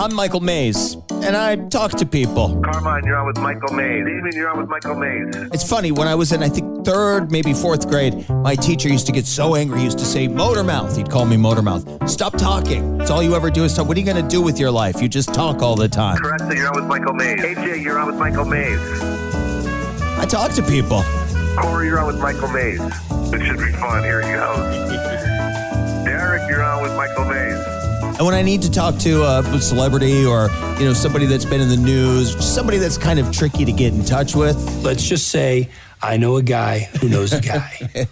I'm Michael Maze, and I talk to people. Carmine, you're on with Michael Maze. Damon, you're on with Michael Maze. It's funny, when I was in, I think, third, maybe fourth grade, my teacher used to get so angry. He used to say, Motor Mouth. He'd call me Motor Mouth. Stop talking. It's all you ever do is talk. What are you going to do with your life? You just talk all the time. Caressa, you're on with Michael Maze. AJ, you're on with Michael Maze. I talk to people. Corey, you're on with Michael Maze. This should be fun. Here he goes. Derek, you're on with Michael Maze. And when I need to talk to a celebrity or, you know, somebody that's been in the news, somebody that's kind of tricky to get in touch with, Let's just say I know a guy who knows a guy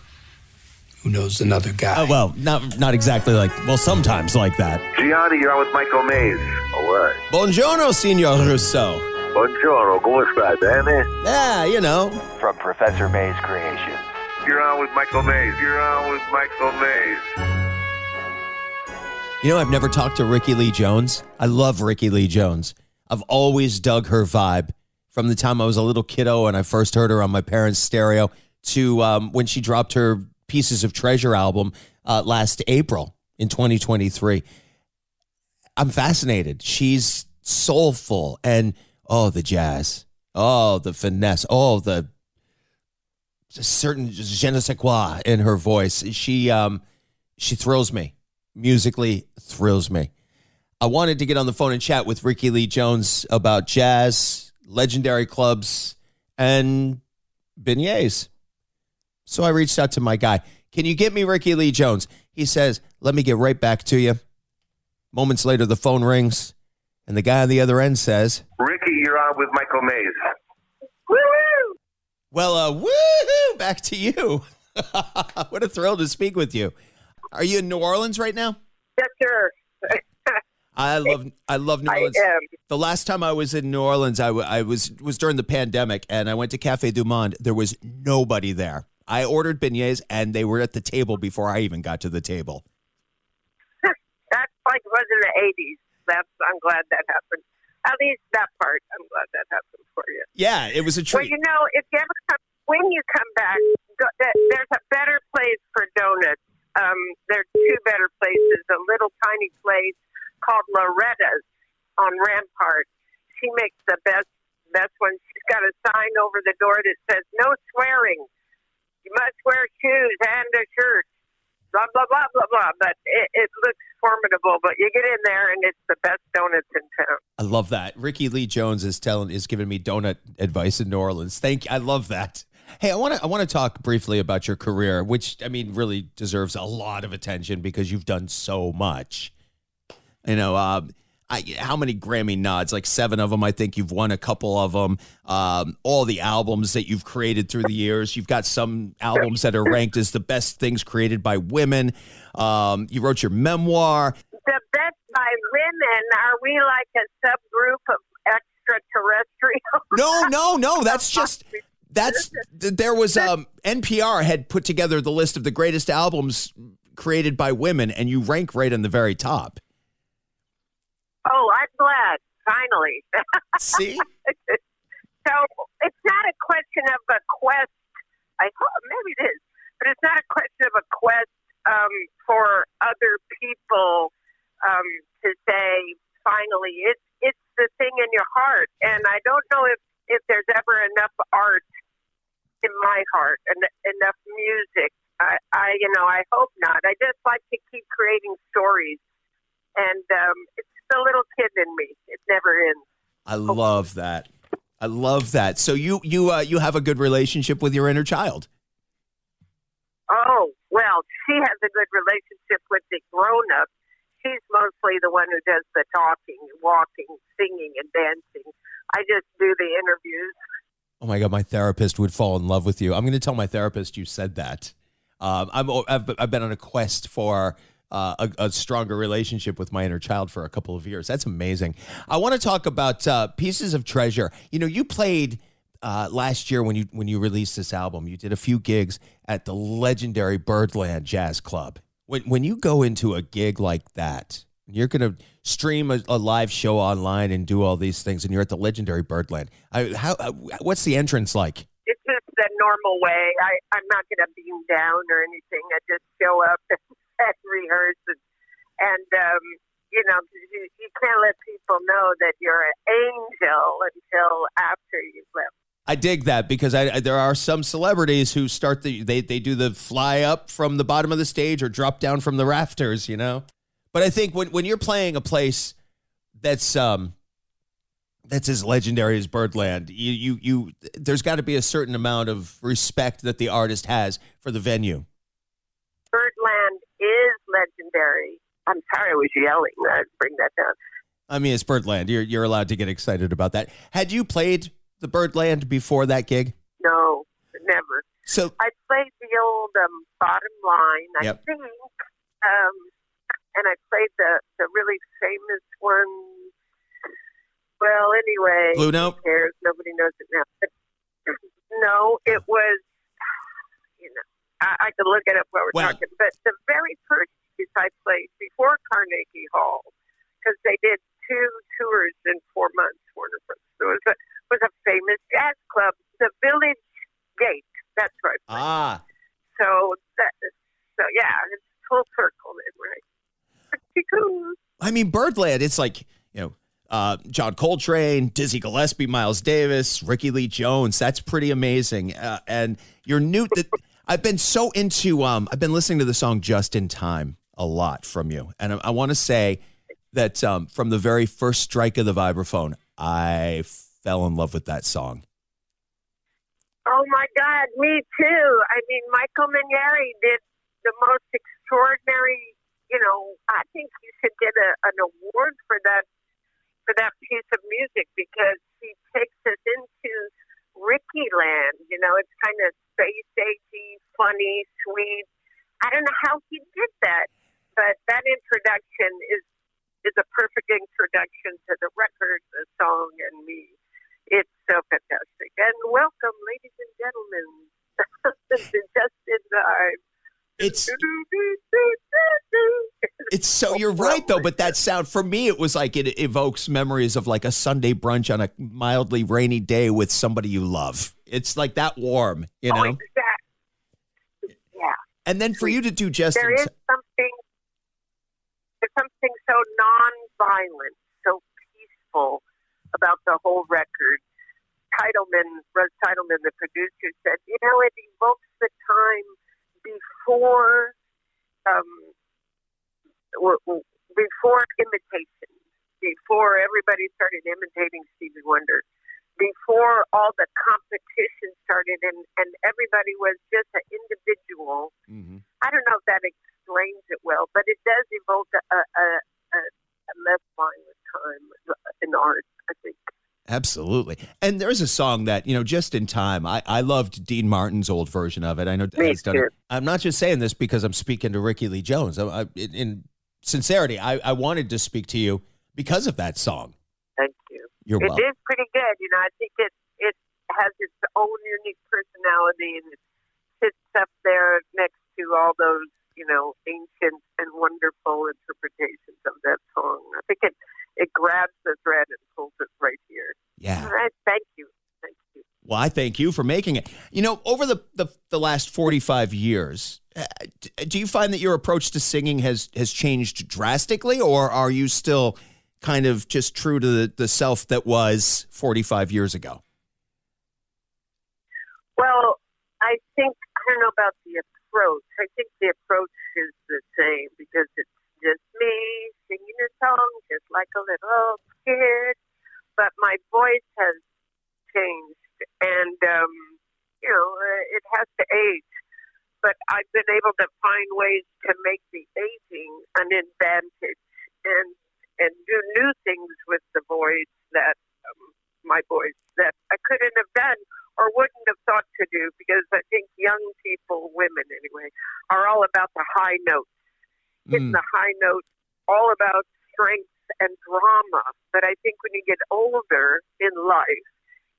who knows another guy. uh, well, not not exactly like, well, sometimes like that. Gianni, you're on with Michael Maze. All right. Buongiorno, Signor Russo. Buongiorno, come stai, bene? Yeah, you know. from Professor May's Creations. You're on with Michael Maze. You're on with Michael Maze. You know, I've never talked to Rickie Lee Jones. I love Rickie Lee Jones. I've always dug her vibe from the time I was a little kiddo and I first heard her on my parents' stereo to um, when she dropped her Pieces of Treasure album uh, last April in 2023. I'm fascinated. She's soulful and oh, the jazz, oh, the finesse, oh, the certain je ne sais quoi in her voice. She um, she thrills me musically thrills me. I wanted to get on the phone and chat with Rickie Lee Jones about jazz, legendary clubs, and beignets. So I reached out to my guy. Can you get me Rickie Lee Jones? He says, Let me get right back to you. Moments later, the phone rings, and the guy on the other end says, Rickie, you're on with Michael Maze. Well, uh, woo-hoo, back to you. what a thrill to speak with you. Are you in New Orleans right now? Yes, sir. I love I love New I Orleans. am. The last time I was in New Orleans, I, w- I was was during the pandemic, and I went to Cafe Du Monde. There was nobody there. I ordered beignets, and they were at the table before I even got to the table. That's like it was in the eighties. That's I'm glad that happened. At least that part, I'm glad that happened for you. Yeah, it was a treat. Well, you know, if you ever come, when you come back, go, there's a better place for donuts. Um, there are two better places. A little tiny place called Loretta's on Rampart. She makes the best best ones. She's got a sign over the door that says "No swearing." You must wear shoes and a shirt. Blah blah blah blah blah. But it, it looks formidable. But you get in there, and it's the best donuts in town. I love that. Rickie Lee Jones is telling is giving me donut advice in New Orleans. Thank. I love that. Hey, I want to I want to talk briefly about your career, which I mean really deserves a lot of attention because you've done so much. You know, uh, I, how many Grammy nods? Like seven of them, I think you've won a couple of them. Um, all the albums that you've created through the years, you've got some albums that are ranked as the best things created by women. Um, you wrote your memoir. the best by women. Are we like a subgroup of extraterrestrials? No, no, no. That's just that's th- there was um NPR had put together the list of the greatest albums created by women, and you rank right in the very top. Oh, I'm glad. Finally. See, so it's not a question of a quest. I hope maybe it is, but it's not a question of a quest um, for other people um, to say. Finally, it's it's the thing in your heart, and I don't know if if there's ever enough art in my heart and enough music. I, I you know I hope not. I just like to keep creating stories, and um, it's the little kid in me. It never ends. I love that. I love that. So you you uh, you have a good relationship with your inner child. Oh, well, she has a good relationship with the grown up. She's mostly the one who does the talking, walking, singing, and dancing. I just do the interviews. Oh my god, my therapist would fall in love with you. I'm going to tell my therapist you said that. Um, I'm I've, I've been on a quest for uh, a, a stronger relationship with my inner child for a couple of years. That's amazing. I want to talk about uh, pieces of treasure. You know, you played uh, last year when you when you released this album. You did a few gigs at the legendary Birdland Jazz Club. When when you go into a gig like that, you're going to stream a, a live show online and do all these things, and you're at the legendary Birdland. I, how uh, what's the entrance like? It's just the normal way. I, I'm not going to beam down or anything. I just show up and, and rehearse. And, and um, you know, you, you can't let people know that you're an angel until after you've left. I dig that because I, I- there are some celebrities who start the they they do the fly up from the bottom of the stage or drop down from the rafters, you know. But I think when when you're playing a place that's um that's as legendary as Birdland, you you you there's got to be a certain amount of respect that the artist has for the venue. Birdland is legendary. I'm sorry I was yelling. I'd bring that down. I mean, it's Birdland. You're you're allowed to get excited about that. Had you played the Birdland before that gig? No, never. So I played the old um, bottom line, I Yep. think, um, and I played the the really famous one. Well, anyway, Blue Note. who cares? Nobody knows it now. But, no, it was. You know, I, I could look it up while we're talking. But the very first piece I played before Carnegie Hall, because they did two tours in four months. Warner Brothers. It was a was a famous jazz club, the Village Gate. That's right. ah, So that, so yeah, it's full circle then, right? Pretty cool. I mean, Birdland, it's like, you know, uh, John Coltrane, Dizzy Gillespie, Miles Davis, Rickie Lee Jones. That's pretty amazing. Uh, and you're new. That I've been so into. Um, I've been listening to the song "Just in Time" a lot from you, and I, I want to say that um, from the very first strike of the vibraphone, I fell in love with that song. Oh my God, me too. I mean, Michael Mainieri did the most extraordinary. You know, I think he should get a, an award for that for that piece of music because he takes us into Ricky Land. You know, it's kind of space agey, funny, sweet. I don't know how he did that, but that introduction is is a perfect introduction to the record, the song, and me. It's so fantastic. And welcome, ladies and gentlemen. Just in time. It's It's so you're right though, but that sound for me it was like it evokes memories of like a Sunday brunch on a mildly rainy day with somebody you love. It's like that warm, you Oh, know. exactly. Yeah. And then for you to do just There is something there's something so non-violent, so peaceful about the whole record. Titelman, Russ Titelman, the producer, said, you know, it evokes the time before, um, before imitation, before everybody started imitating Stevie Wonder, before all the competition started, and and everybody was just an individual. Mhm. I don't know if that explains it well, but it does evoke a, a, a, a a less violent time in art, I think. Absolutely. And there's a song that, you know, just in time. I, I loved Dean Martin's old version of it. I know Me Dan's done too. it. I'm not just saying this because I'm speaking to Rickie Lee Jones. I, I, in sincerity, I, I wanted to speak to you because of that song. Thank you. You're It welcome. is pretty good. You know, I think it it has its own unique personality and it sits up there next to all those, you know, ancient and wonderful interpretations of that song. I think it it grabs the thread and pulls it right here. Yeah. All right, thank you. Well, I thank you for making it. You know, over the the, the last 45 years, uh, do you find that your approach to singing has has changed drastically or are you still kind of just true to the, the self that was 45 years ago? Well, I think I don't know about the approach. I think the approach is the same because it's just me singing a song just like a little kid, but my voice has changed, and um, you know uh, it has to age. But I've been able to find ways to make the aging an advantage and and do new things with the voice that um, my voice that I couldn't have done or wouldn't have thought to do because I think young people, women anyway, are all about the high notes, hitting Mm. the high notes, all about strength and drama. But I think when you get older in life,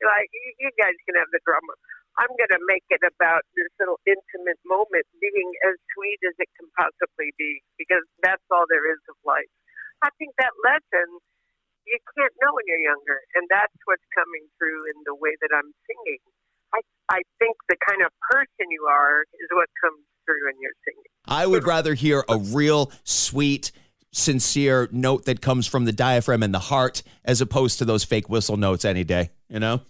you're like, you, you guys can have the drama. I'm going to make it about this little intimate moment being as sweet as it can possibly be because that's all there is of life. I think that lesson you can't know when you're younger, and that's what's coming through in the way that I'm singing. I I think the kind of person you are is what comes through in your singing. I would rather hear a real sweet sincere note that comes from the diaphragm and the heart as opposed to those fake whistle notes any day, you know?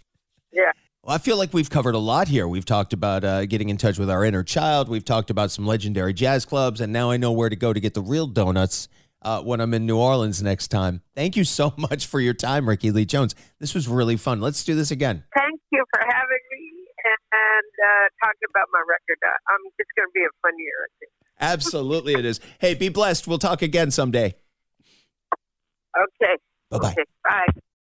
Yeah. Well, I feel like we've covered a lot here. We've talked about uh, getting in touch with our inner child. We've talked about some legendary jazz clubs, and now I know where to go to get the real donuts uh, when I'm in New Orleans next time. Thank you so much for your time, Rickie Lee Jones. This was really fun. Let's do this again. Thank you for having me and uh, talking about my record. Uh, um, it's going to be a fun year. I. Absolutely, it is. Hey, be blessed. We'll talk again someday. Okay. Bye bye. Okay. Bye.